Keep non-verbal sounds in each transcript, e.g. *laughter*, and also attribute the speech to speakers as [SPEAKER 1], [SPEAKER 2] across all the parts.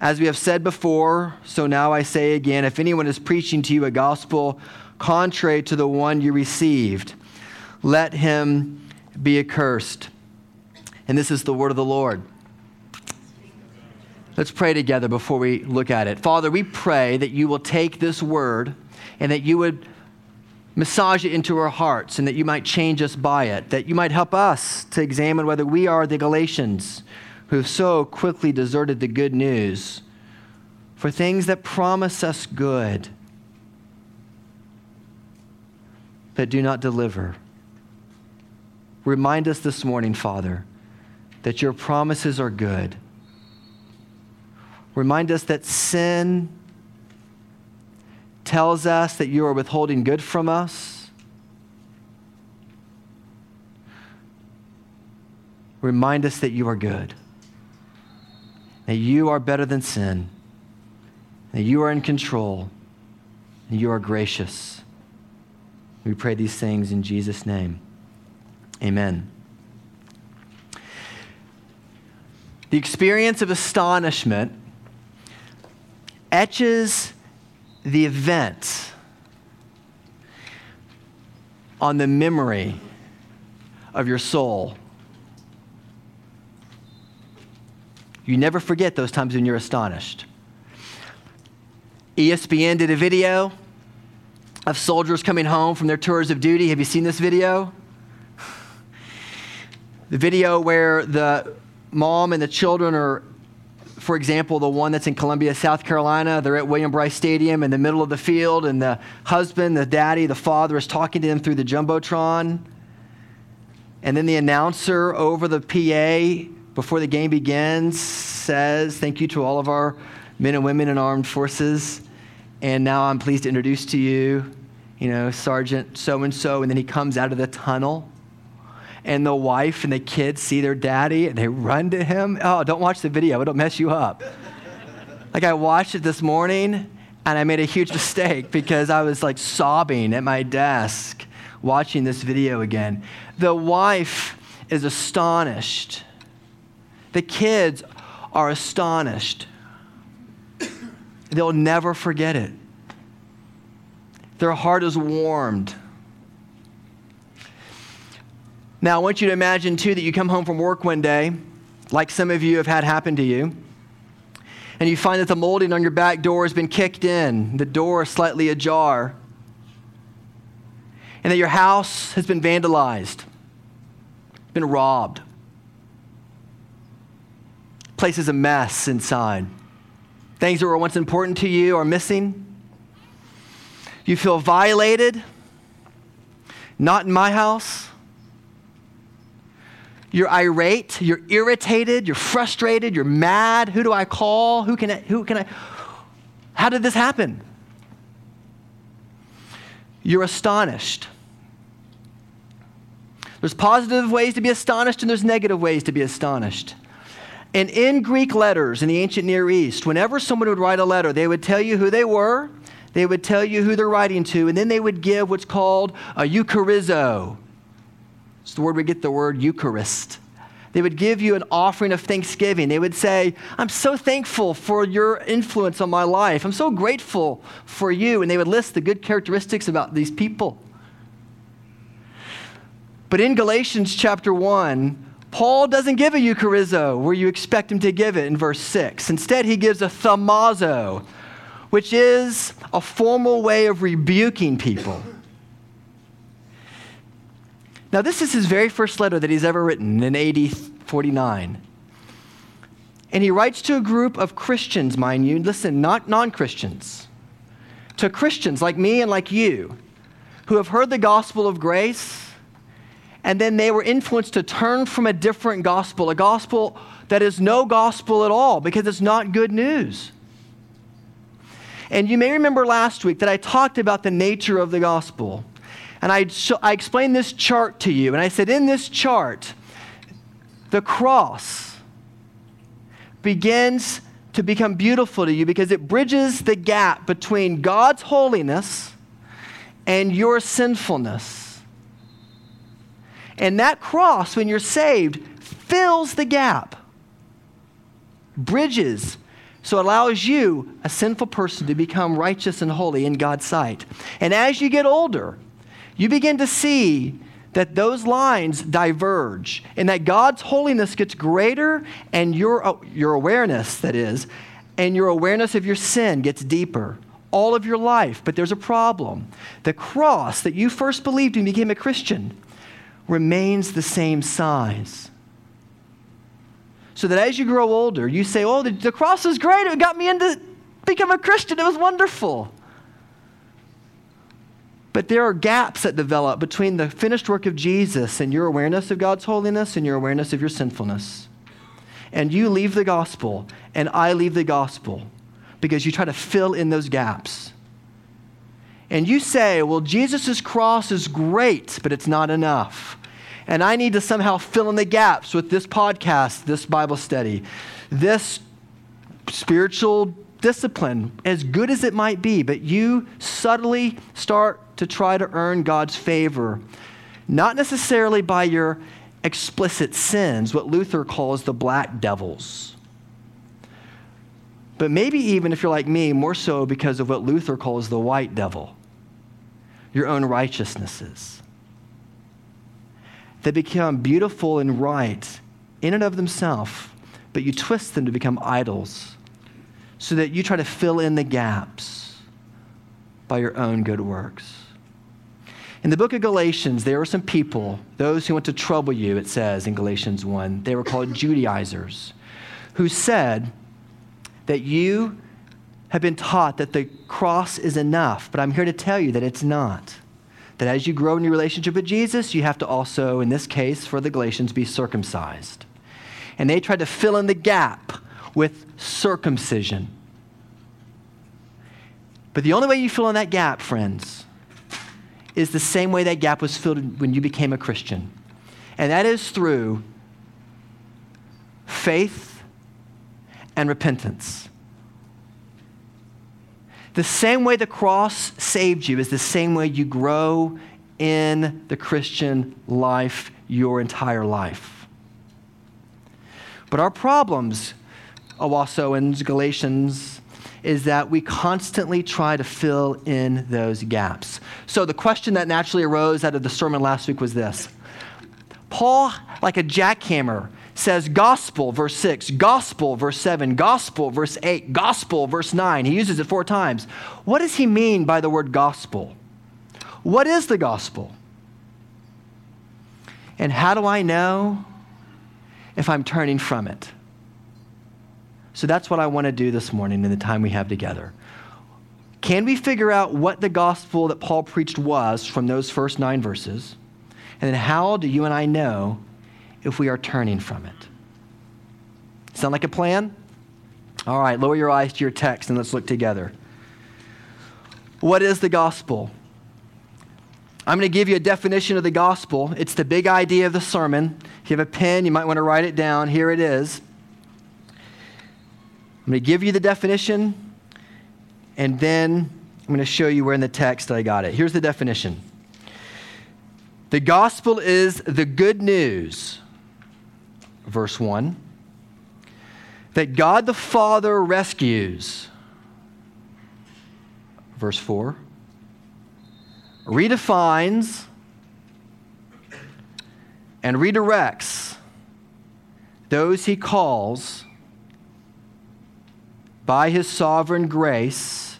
[SPEAKER 1] As we have said before, so now I say again if anyone is preaching to you a gospel contrary to the one you received, let him be accursed. And this is the word of the Lord. Let's pray together before we look at it. Father, we pray that you will take this word and that you would massage it into our hearts and that you might change us by it, that you might help us to examine whether we are the Galatians who have so quickly deserted the good news for things that promise us good but do not deliver. Remind us this morning, Father, that your promises are good. Remind us that sin tells us that you are withholding good from us. Remind us that you are good that you are better than sin, that you are in control, and you are gracious. We pray these things in Jesus' name. Amen. The experience of astonishment etches the event on the memory of your soul You never forget those times when you're astonished. ESPN did a video of soldiers coming home from their tours of duty. Have you seen this video? The video where the mom and the children are, for example, the one that's in Columbia, South Carolina, they're at William Brice Stadium in the middle of the field, and the husband, the daddy, the father is talking to them through the Jumbotron. And then the announcer over the PA before the game begins says thank you to all of our men and women in armed forces. And now I'm pleased to introduce to you, you know, Sergeant so and so. And then he comes out of the tunnel. And the wife and the kids see their daddy and they run to him. Oh, don't watch the video, it'll mess you up. like I watched it this morning and I made a huge *laughs* mistake because I was like sobbing at my desk watching this video again. The wife is astonished the kids are astonished. They'll never forget it. Their heart is warmed. Now, I want you to imagine, too, that you come home from work one day, like some of you have had happen to you, and you find that the molding on your back door has been kicked in, the door is slightly ajar, and that your house has been vandalized, been robbed place is a mess inside. Things that were once important to you are missing. You feel violated. Not in my house. You're irate, you're irritated, you're frustrated, you're mad. Who do I call? Who can I, who can I? How did this happen? You're astonished. There's positive ways to be astonished and there's negative ways to be astonished. And in Greek letters in the ancient Near East, whenever someone would write a letter, they would tell you who they were, they would tell you who they're writing to, and then they would give what's called a eucharizo. It's the word we get the word Eucharist. They would give you an offering of thanksgiving. They would say, I'm so thankful for your influence on my life. I'm so grateful for you. And they would list the good characteristics about these people. But in Galatians chapter 1, Paul doesn't give a eucharizo where you expect him to give it in verse 6. Instead, he gives a thaumazo, which is a formal way of rebuking people. Now, this is his very first letter that he's ever written in AD 49. And he writes to a group of Christians, mind you, listen, not non Christians, to Christians like me and like you, who have heard the gospel of grace, and then they were influenced to turn from a different gospel, a gospel that is no gospel at all because it's not good news. And you may remember last week that I talked about the nature of the gospel. And I, I explained this chart to you. And I said, in this chart, the cross begins to become beautiful to you because it bridges the gap between God's holiness and your sinfulness. And that cross, when you're saved, fills the gap, bridges so it allows you, a sinful person, to become righteous and holy in God's sight. And as you get older, you begin to see that those lines diverge and that God's holiness gets greater and your, uh, your awareness, that is, and your awareness of your sin gets deeper all of your life. But there's a problem. The cross that you first believed and became a Christian remains the same size so that as you grow older, you say, Oh, the, the cross is great. It got me into become a Christian. It was wonderful. But there are gaps that develop between the finished work of Jesus and your awareness of God's holiness and your awareness of your sinfulness. And you leave the gospel, and I leave the gospel because you try to fill in those gaps. And you say, well, Jesus' cross is great, but it's not enough and I need to somehow fill in the gaps with this podcast, this Bible study, this spiritual discipline, as good as it might be, but you subtly start to try to earn God's favor, not necessarily by your explicit sins, what Luther calls the black devils. But maybe even if you're like me, more so because of what Luther calls the white devil, your own righteousnesses that become beautiful and right in and of themselves, but you twist them to become idols so that you try to fill in the gaps by your own good works. In the book of Galatians, there were some people, those who want to trouble you, it says in Galatians 1. They were called Judaizers, who said that you have been taught that the cross is enough, but I'm here to tell you that it's not that as you grow in your relationship with Jesus, you have to also, in this case for the Galatians, be circumcised. And they tried to fill in the gap with circumcision. But the only way you fill in that gap, friends, is the same way that gap was filled when you became a Christian. And that is through faith and repentance. The same way the cross saved you is the same way you grow in the Christian life your entire life. But our problems, also in Galatians, is that we constantly try to fill in those gaps. So the question that naturally arose out of the sermon last week was this Paul, like a jackhammer, says gospel, verse 6, gospel, verse 7, gospel, verse 8, gospel, verse 9. He uses it four times. What does he mean by the word gospel? What is the gospel? And how do I know if I'm turning from it? So that's what I want to do this morning in the time we have together. Can we figure out what the gospel that Paul preached was from those first nine verses? And then how do you and I know if we are turning from it. Sound like a plan? All right, lower your eyes to your text and let's look together. What is the gospel? I'm going to give you a definition of the gospel. It's the big idea of the sermon. If you have a pen, you might want to write it down. Here it is. I'm going to give you the definition, and then I'm going to show you where in the text I got it. Here's the definition The gospel is the good news verse 1, that God the Father rescues, verse 4, redefines, and redirects those he calls by his sovereign grace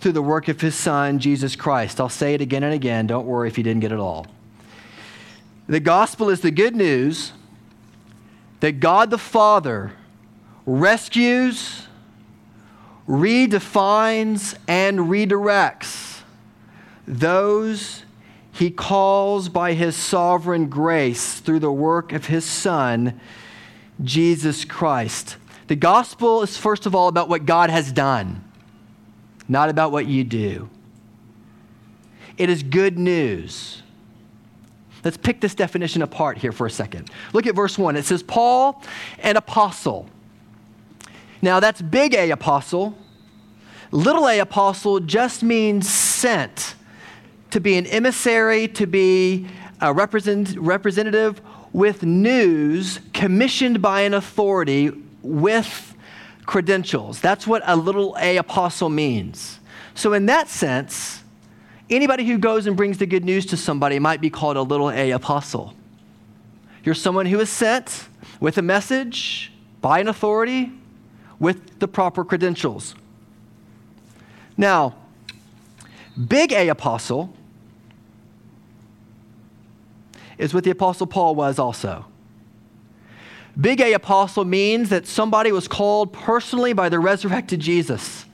[SPEAKER 1] through the work of his Son, Jesus Christ. I'll say it again and again. Don't worry if you didn't get it all. The gospel is the good news that God the Father rescues, redefines, and redirects those he calls by his sovereign grace through the work of his Son, Jesus Christ. The gospel is, first of all, about what God has done, not about what you do. It is good news. Let's pick this definition apart here for a second. Look at verse 1. It says, Paul, an apostle. Now, that's big A apostle. Little a apostle just means sent, to be an emissary, to be a represent, representative with news commissioned by an authority with credentials. That's what a little a apostle means. So, in that sense, anybody who goes and brings the good news to somebody might be called a little a apostle. You're someone who is sent with a message by an authority with the proper credentials. Now, big A apostle is what the apostle Paul was also. Big A apostle means that somebody was called personally by the resurrected Jesus,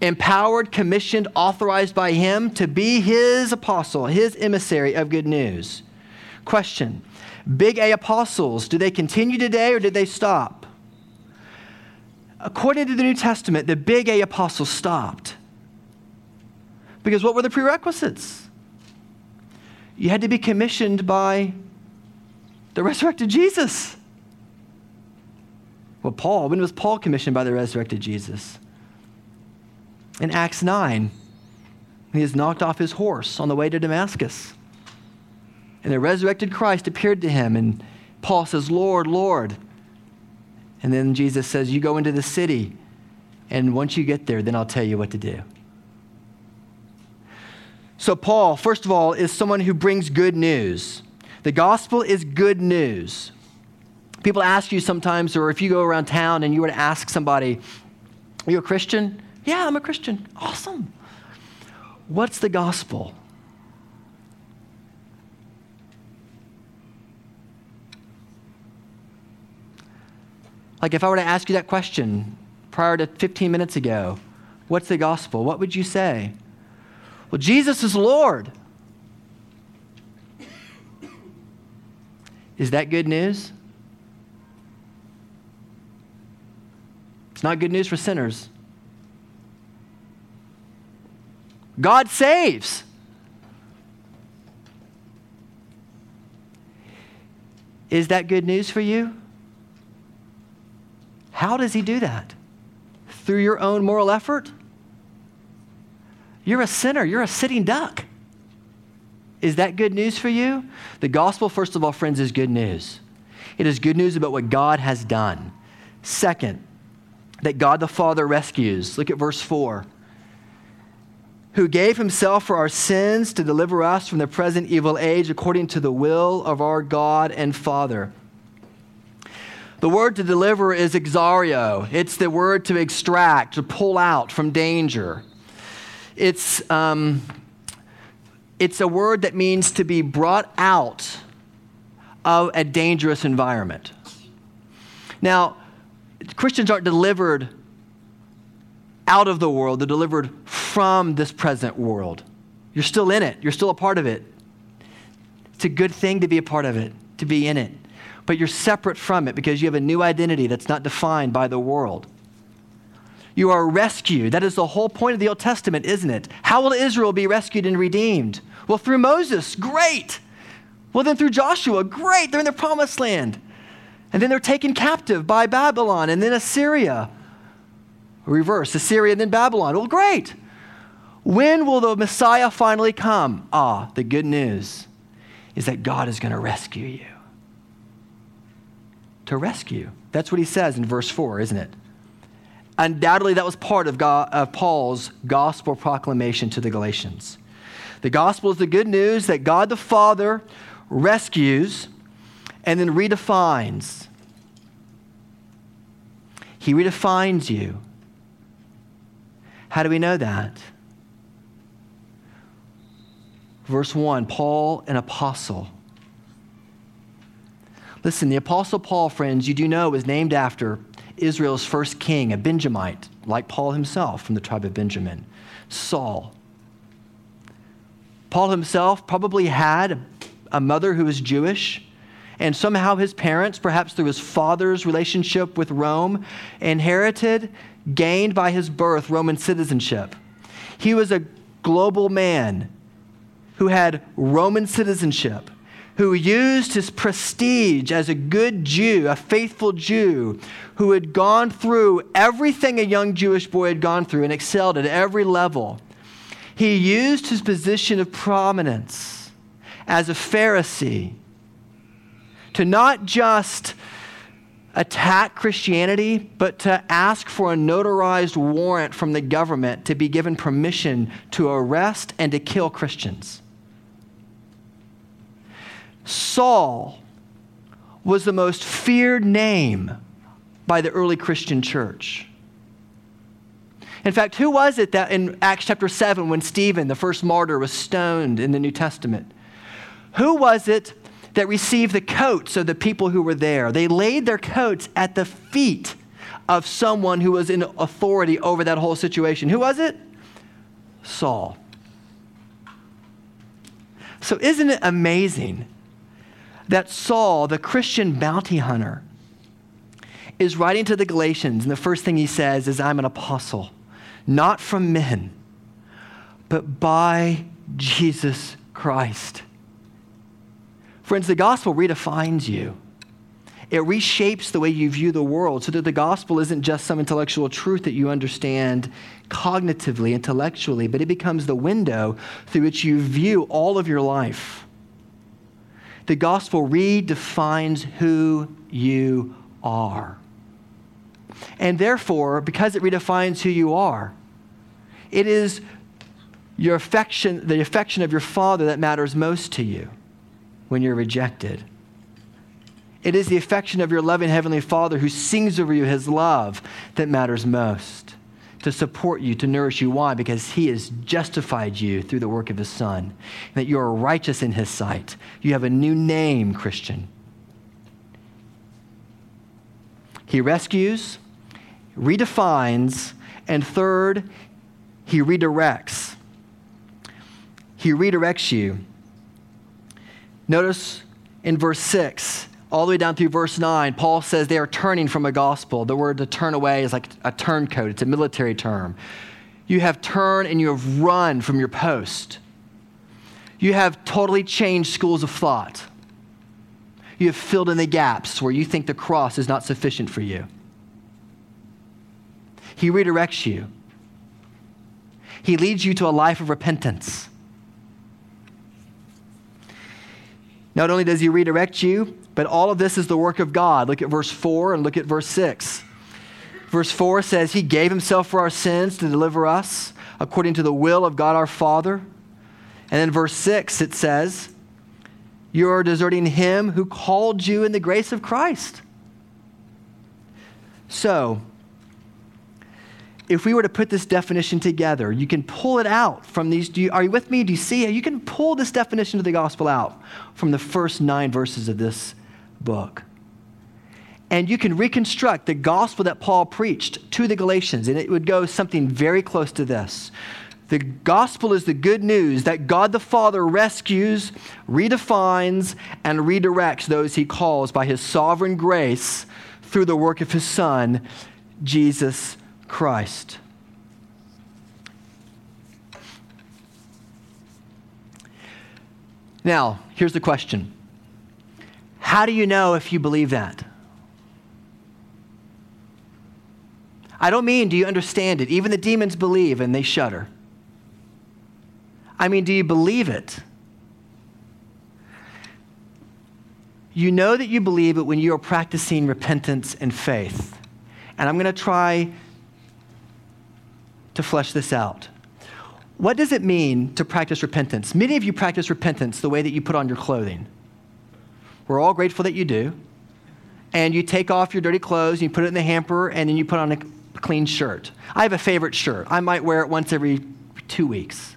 [SPEAKER 1] empowered, commissioned, authorized by him to be his apostle, his emissary of good news. Question Big A apostles, do they continue today or did they stop? According to the New Testament, the big A apostles stopped. Because what were the prerequisites? You had to be commissioned by the resurrected Jesus. Well, Paul, when was Paul commissioned by the resurrected Jesus? In Acts 9, he is knocked off his horse on the way to Damascus. And the resurrected Christ appeared to him, and Paul says, Lord, Lord. And then Jesus says, You go into the city, and once you get there, then I'll tell you what to do. So, Paul, first of all, is someone who brings good news. The gospel is good news. People ask you sometimes, or if you go around town and you were to ask somebody, Are you a Christian? Yeah, I'm a Christian. Awesome. What's the gospel? Like if I were to ask you that question prior to 15 minutes ago, what's the gospel? What would you say? Well, Jesus is Lord. Is that good news? It's not good news for sinners. God saves. Is that good news for you? How does he do that? Through your own moral effort? You're a sinner, you're a sitting duck. Is that good news for you? The gospel, first of all, friends, is good news. It is good news about what God has done. Second, that God the Father rescues. Look at verse 4. Who gave himself for our sins to deliver us from the present evil age according to the will of our God and Father the word to deliver is exario. It's the word to extract, to pull out from danger. It's, um, it's a word that means to be brought out of a dangerous environment. Now, Christians aren't delivered out of the world, they're delivered from this present world. You're still in it, you're still a part of it. It's a good thing to be a part of it, to be in it but you're separate from it because you have a new identity that's not defined by the world. You are rescued. That is the whole point of the Old Testament, isn't it? How will Israel be rescued and redeemed? Well, through Moses, great. Well, then through Joshua, great. They're in the promised land. And then they're taken captive by Babylon and then Assyria. Reverse Assyria and then Babylon. Well, great. When will the Messiah finally come? Ah, the good news is that God is going to rescue you to rescue. That's what he says in verse 4, isn't it? Undoubtedly, that was part of, God, of Paul's gospel proclamation to the Galatians. The gospel is the good news that God the Father rescues and then redefines He redefines you. How do we know that? Verse 1 Paul, an apostle. Listen, the Apostle Paul, friends, you do know, was named after Israel's first king, a Benjamite, like Paul himself from the tribe of Benjamin, Saul. Paul himself probably had a mother who was Jewish, and somehow his parents, perhaps through his father's relationship with Rome, inherited, gained by his birth, Roman citizenship. He was a global man who had Roman citizenship who used his prestige as a good Jew, a faithful Jew, who had gone through everything a young Jewish boy had gone through and excelled at every level. He used his position of prominence as a Pharisee to not just attack Christianity, but to ask for a notarized warrant from the government to be given permission to arrest and to kill Christians. Saul was the most feared name by the early Christian church. In fact, who was it that in Acts chapter 7, when Stephen, the first martyr, was stoned in the New Testament? Who was it that received the coats of the people who were there? They laid their coats at the feet of someone who was in authority over that whole situation. Who was it? Saul. So, isn't it amazing that Saul, the Christian bounty hunter, is writing to the Galatians, and the first thing he says is, I'm an apostle, not from men, but by Jesus Christ. Friends, the gospel redefines you. It reshapes the way you view the world so that the gospel isn't just some intellectual truth that you understand cognitively, intellectually, but it becomes the window through which you view all of your life the gospel redefines who you are. And therefore, because it redefines who you are, it is your affection, the affection of your father that matters most to you when you're rejected. It is the affection of your loving Heavenly Father who sings over you his love that matters most to support you, to nourish you. Why? Because he has justified you through the work of his son, that you are righteous in his sight. You have a new name, Christian. He rescues, redefines, and third, he redirects. He redirects you. Notice in verse 6 all the way down through verse 9, Paul says they are turning from a gospel. The word to turn away is like a turncoat, it's a military term. You have turned and you have run from your post. You have totally changed schools of thought. You have filled in the gaps where you think the cross is not sufficient for you. He redirects you. He leads you to a life of repentance. Not only does he redirect you, but all of this is the work of God. Look at verse 4 and look at verse 6. Verse 4 says, He gave Himself for our sins to deliver us according to the will of God our Father. And then verse 6, it says, You are deserting Him who called you in the grace of Christ. So, if we were to put this definition together, you can pull it out from these. You, are you with me? Do you see? You can pull this definition of the gospel out from the first nine verses of this book. And you can reconstruct the gospel that Paul preached to the Galatians, and it would go something very close to this. The gospel is the good news that God the Father rescues, redefines, and redirects those he calls by his sovereign grace through the work of his Son, Jesus Christ. Now, here's the question How do you know if you believe that? I don't mean, do you understand it? Even the demons believe and they shudder. I mean, do you believe it? You know that you believe it when you are practicing repentance and faith. And I'm going to try to flesh this out. What does it mean to practice repentance? Many of you practice repentance the way that you put on your clothing. We're all grateful that you do. and you take off your dirty clothes, you put it in the hamper, and then you put on a clean shirt. I have a favorite shirt. I might wear it once every two weeks.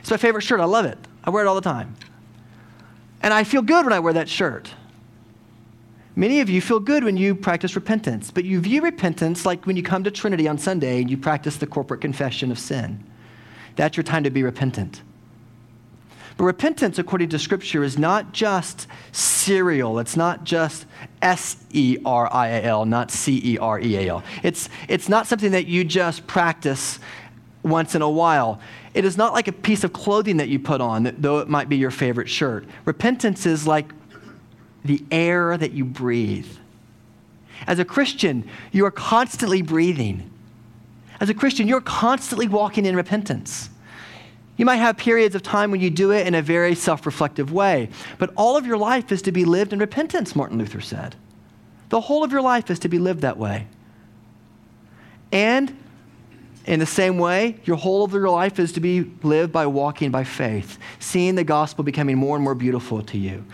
[SPEAKER 1] It's my favorite shirt. I love it. I wear it all the time. And I feel good when I wear that shirt. Many of you feel good when you practice repentance, but you view repentance like when you come to Trinity on Sunday and you practice the corporate confession of sin. That's your time to be repentant. But repentance, according to Scripture, is not just serial. It's not just S E R I A L, not C E R E A L. It's, it's not something that you just practice once in a while. It is not like a piece of clothing that you put on, though it might be your favorite shirt. Repentance is like the air that you breathe. As a Christian, you are constantly breathing. As a Christian, you're constantly walking in repentance. You might have periods of time when you do it in a very self reflective way, but all of your life is to be lived in repentance, Martin Luther said. The whole of your life is to be lived that way. And in the same way, your whole of your life is to be lived by walking by faith, seeing the gospel becoming more and more beautiful to you.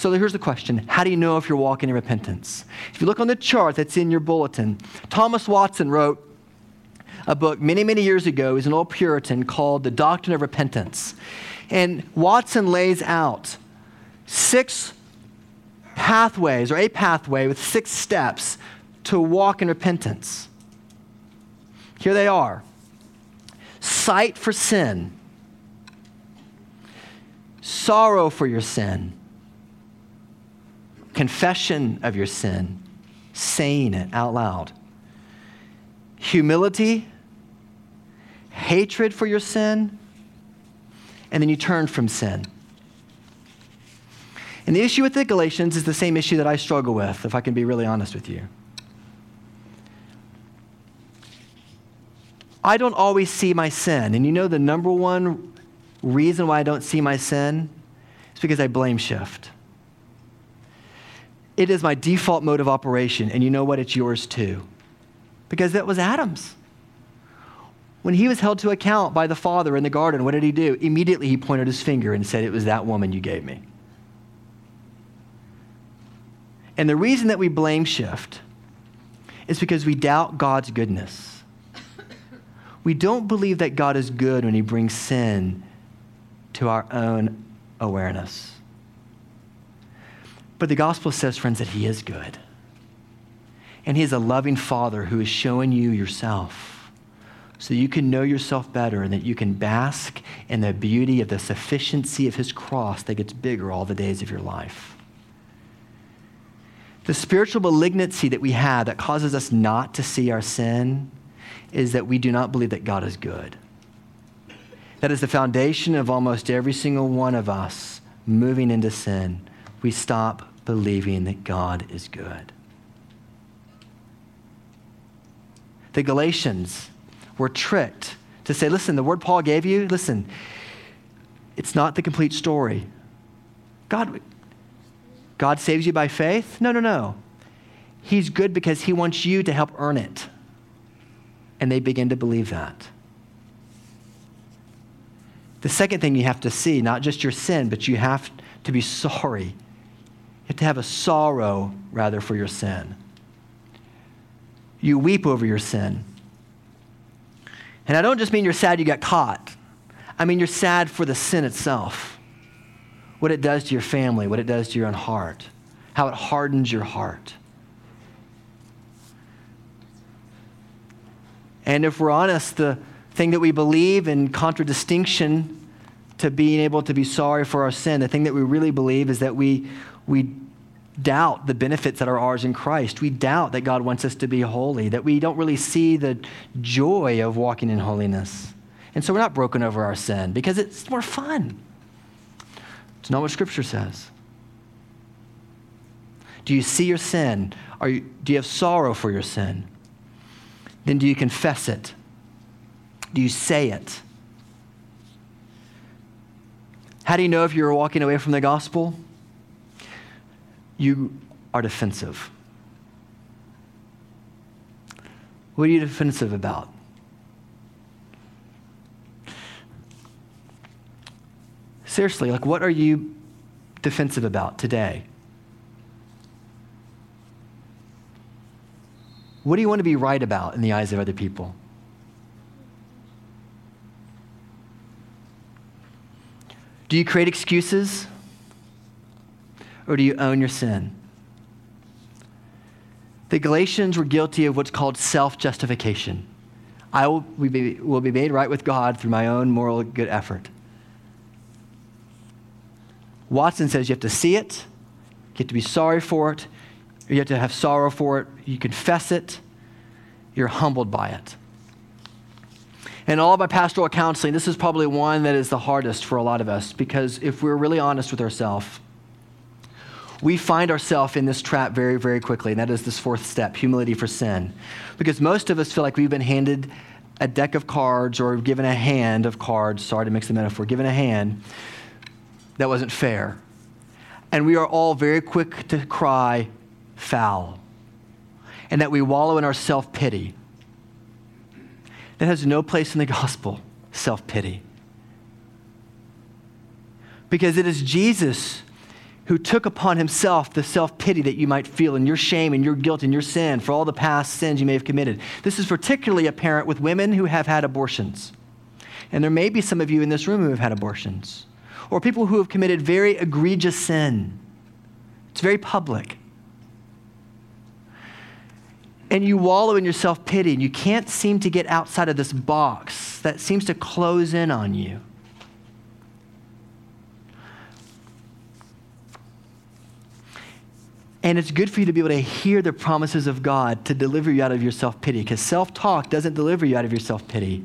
[SPEAKER 1] So here's the question How do you know if you're walking in repentance? If you look on the chart that's in your bulletin, Thomas Watson wrote a book many, many years ago. He's an old Puritan called The Doctrine of Repentance. And Watson lays out six pathways, or a pathway with six steps to walk in repentance. Here they are sight for sin, sorrow for your sin confession of your sin, saying it out loud, humility, hatred for your sin, and then you turn from sin. And the issue with the Galatians is the same issue that I struggle with, if I can be really honest with you. I don't always see my sin. And you know the number one reason why I don't see my sin? is because I blame shift. It is my default mode of operation, and you know what? It's yours too. Because that was Adam's. When he was held to account by the father in the garden, what did he do? Immediately he pointed his finger and said, It was that woman you gave me. And the reason that we blame shift is because we doubt God's goodness. We don't believe that God is good when he brings sin to our own awareness. But the gospel says, friends, that He is good. And He is a loving Father who is showing you yourself so you can know yourself better and that you can bask in the beauty of the sufficiency of His cross that gets bigger all the days of your life. The spiritual malignancy that we have that causes us not to see our sin is that we do not believe that God is good. That is the foundation of almost every single one of us moving into sin. We stop believing that God is good. The Galatians were tricked to say, listen, the word Paul gave you, listen, it's not the complete story. God, God saves you by faith? No, no, no. He's good because he wants you to help earn it. And they begin to believe that. The second thing you have to see, not just your sin, but you have to be sorry to have a sorrow, rather, for your sin. You weep over your sin. And I don't just mean you're sad you got caught, I mean you're sad for the sin itself. What it does to your family, what it does to your own heart, how it hardens your heart. And if we're honest, the thing that we believe in contradistinction to being able to be sorry for our sin, the thing that we really believe is that we, we doubt the benefits that are ours in Christ. We doubt that God wants us to be holy, that we don't really see the joy of walking in holiness. And so we're not broken over our sin because it's more fun. It's not what Scripture says. Do you see your sin? Are you, do you have sorrow for your sin? Then do you confess it? Do you say it? How do you know if you're walking away from the gospel? You are defensive. What are you defensive about? Seriously, like what are you defensive about today? What do you want to be right about in the eyes of other people? Do you create excuses? Or do you own your sin? The Galatians were guilty of what's called self justification. I will be, will be made right with God through my own moral good effort. Watson says you have to see it, you have to be sorry for it, you have to have sorrow for it, you confess it, you're humbled by it. And all of my pastoral counseling, this is probably one that is the hardest for a lot of us because if we're really honest with ourselves, we find ourselves in this trap very, very quickly, and that is this fourth step humility for sin. Because most of us feel like we've been handed a deck of cards or given a hand of cards, sorry to mix the metaphor, given a hand that wasn't fair. And we are all very quick to cry, foul. And that we wallow in our self pity. That has no place in the *laughs* gospel, self pity. Because it is Jesus who took upon himself the self pity that you might feel and your shame and your guilt and your sin for all the past sins you may have committed. This is particularly apparent with women who have had abortions. And there may be some of you in this room who have had abortions, or people who have committed very egregious sin. It's very public. And you wallow in your self pity, and you can't seem to get outside of this box that seems to close in on you. And it's good for you to be able to hear the promises of God to deliver you out of your self pity, because self talk doesn't deliver you out of your self pity.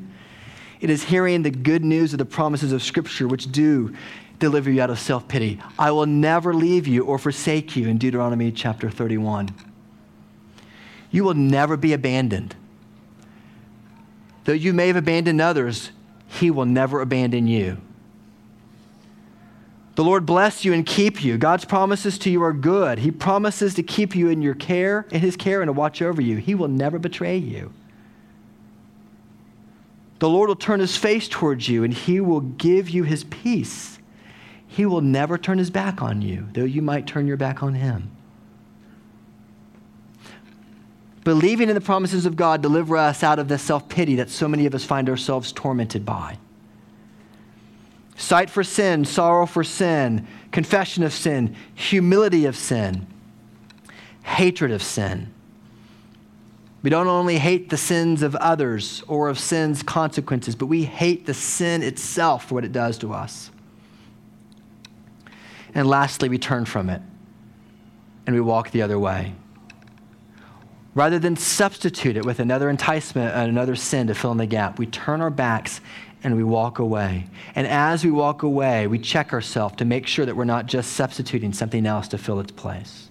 [SPEAKER 1] It is hearing the good news of the promises of Scripture, which do deliver you out of self pity. I will never leave you or forsake you in Deuteronomy chapter 31. You will never be abandoned. Though you may have abandoned others, He will never abandon you. The Lord bless you and keep you. God's promises to you are good. He promises to keep you in your care, in his care, and to watch over you. He will never betray you. The Lord will turn his face towards you and he will give you his peace. He will never turn his back on you, though you might turn your back on him. Believing in the promises of God deliver us out of the self pity that so many of us find ourselves tormented by sight for sin, sorrow for sin, confession of sin, humility of sin, hatred of sin. We don't only hate the sins of others or of sin's consequences, but we hate the sin itself for what it does to us. And lastly, we turn from it and we walk the other way. Rather than substitute it with another enticement and another sin to fill in the gap, we turn our backs and we walk away. And as we walk away, we check ourselves to make sure that we're not just substituting something else to fill its place.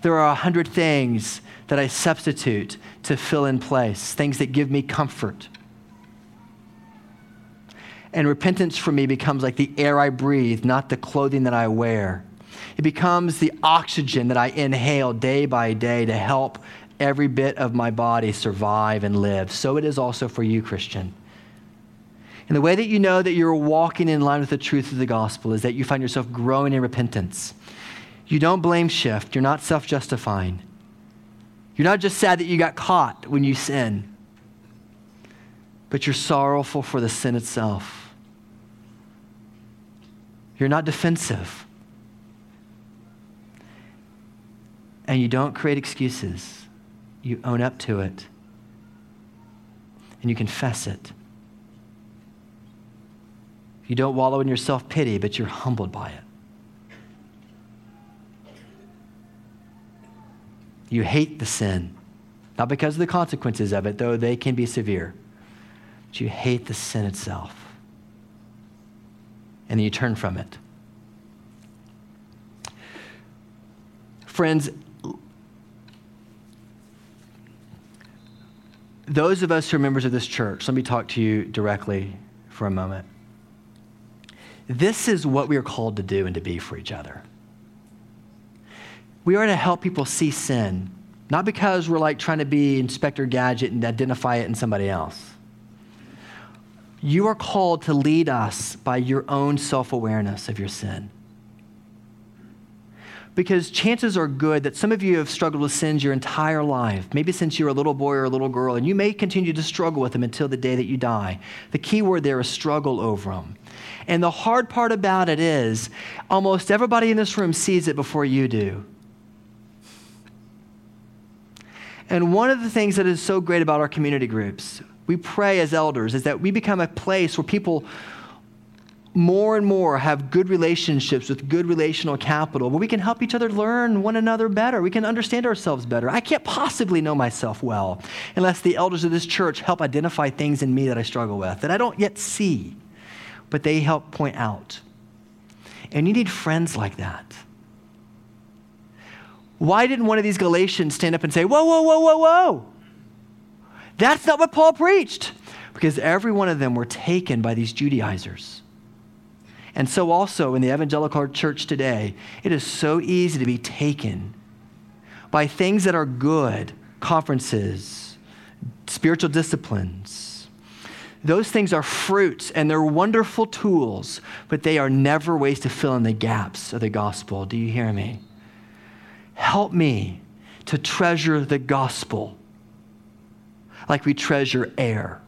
[SPEAKER 1] There are a hundred things that I substitute to fill in place, things that give me comfort. And repentance for me becomes like the air I breathe, not the clothing that I wear. It becomes the oxygen that I inhale day by day to help every bit of my body survive and live. So it is also for you, Christian. And the way that you know that you're walking in line with the truth of the gospel is that you find yourself growing in repentance. You don't blame shift, you're not self justifying. You're not just sad that you got caught when you sin, but you're sorrowful for the sin itself. You're not defensive. And you don't create excuses. You own up to it. And you confess it. You don't wallow in your self pity, but you're humbled by it. You hate the sin, not because of the consequences of it, though they can be severe, but you hate the sin itself. And then you turn from it. Friends, those of us who are members of this church, let me talk to you directly for a moment. This is what we are called to do and to be for each other. We are to help people see sin, not because we're like trying to be Inspector Gadget and identify it in somebody else. You are called to lead us by your own self awareness of your sin. because chances are good that some of you have struggled with sins your entire life, maybe since you were a little boy or a little girl, and you may continue to struggle with them until the day that you die. The key word there is struggle over them. And the hard part about it is almost everybody in this room sees it before you do. And one of the things that is so great about our community groups, we pray as elders, is that we become a place where people more and more have good relationships with good relational capital where we can help each other learn one another better. We can understand ourselves better. I can't possibly know myself well unless the elders of this church help identify things in me that I struggle with that I don't yet see, but they help point out. And you need friends like that. Why didn't one of these Galatians stand up and say, Whoa, whoa, whoa, whoa, whoa? That's not what Paul preached. Because every one of them were taken by these Judaizers and so, also in the evangelical church today, it is so easy to be taken by things that are good conferences, spiritual disciplines. Those things are fruits and they're wonderful tools, but they are never ways to fill in the gaps of the gospel. Do you hear me? Help me to treasure the gospel like we treasure air.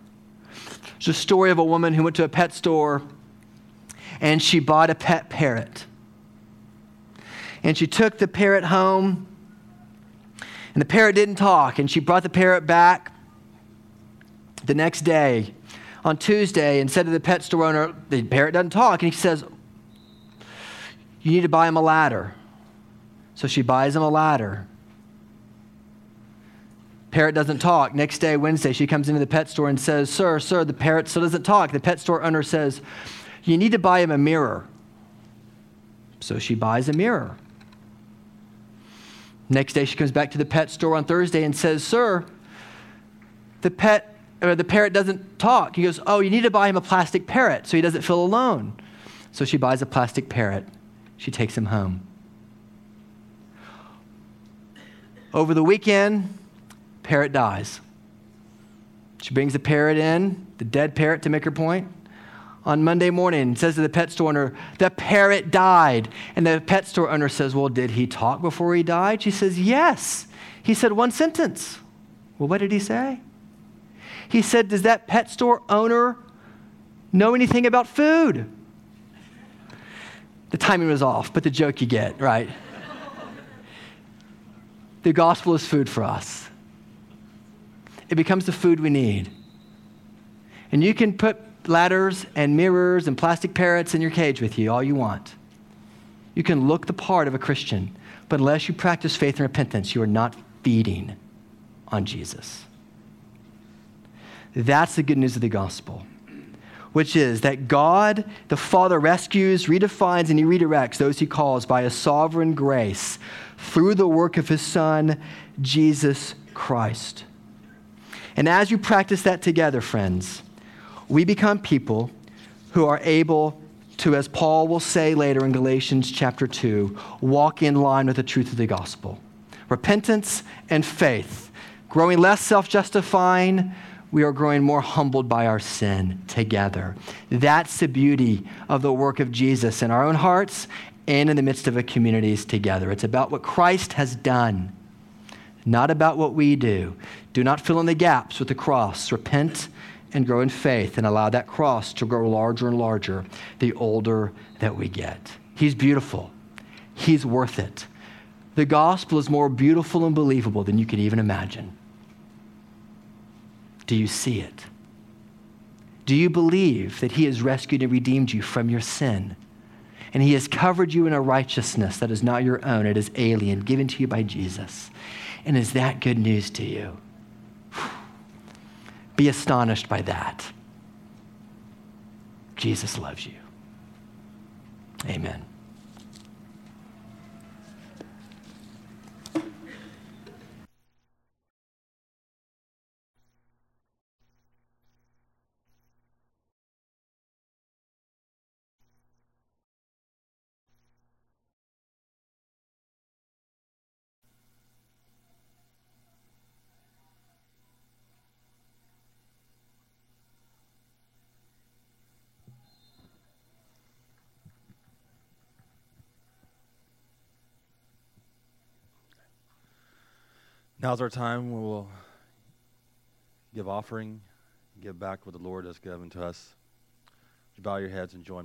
[SPEAKER 1] There's a story of a woman who went to a pet store and she bought a pet parrot. And she took the parrot home, and the parrot didn't talk, and she brought the parrot back the next day on Tuesday and said to the pet store owner, The parrot doesn't talk. And he says, You need to buy him a ladder. So she buys him a ladder. Parrot doesn't talk. Next day, Wednesday, she comes into the pet store and says, Sir, sir, the parrot still doesn't talk. The pet store owner says, you need to buy him a mirror. So she buys a mirror. Next day, she comes back to the pet store on Thursday and says, Sir, the pet or the parrot doesn't talk. He goes, Oh, you need to buy him a plastic parrot so he doesn't feel alone. So she buys a plastic parrot. She takes him home. Over the weekend, parrot dies. She brings the parrot in, the dead parrot to make her point on Monday morning says to the pet store owner, The parrot died. And the pet store owner says, Well, did he talk before he died? She says, Yes. He said one sentence. Well, what did he say? He said, Does that pet store owner know anything about food? The timing was off, but the joke you get, right? the gospel is food for us, it becomes the food we need. And you can put ladders and mirrors and plastic parrots in your cage with you all you want. You can look the part of a Christian, but unless you practice faith and repentance, you are not feeding on Jesus. That's the good news of the gospel, which is that God, the Father, rescues, redefines, and He redirects those He calls by a sovereign grace through the work of His Son, Jesus Christ. And as you practice that together, friends, we become people who are able to, as Paul will say later in Galatians chapter 2, walk in line with the truth of the gospel. Repentance and faith. Growing less self justifying, we are growing more humbled by our sin together. That's the beauty of the work of Jesus in our own hearts and in the midst of a communities together. It's about what Christ has done, not about what we do. Do not fill in the gaps with the cross. Repent and grow in faith and allow that cross to grow larger and larger the older that we get. He's beautiful, He's worth it. The gospel is more beautiful and believable than you could even imagine. Do you see it? Do you believe that He has rescued and redeemed you from your sin? And He has covered you in a righteousness that is not your own, it is alien, given to you by Jesus. And is that good news to you? Be astonished by that. Jesus loves you. Amen.
[SPEAKER 2] Now's our time. We will give offering, give back what the Lord has given to us. You bow your heads and join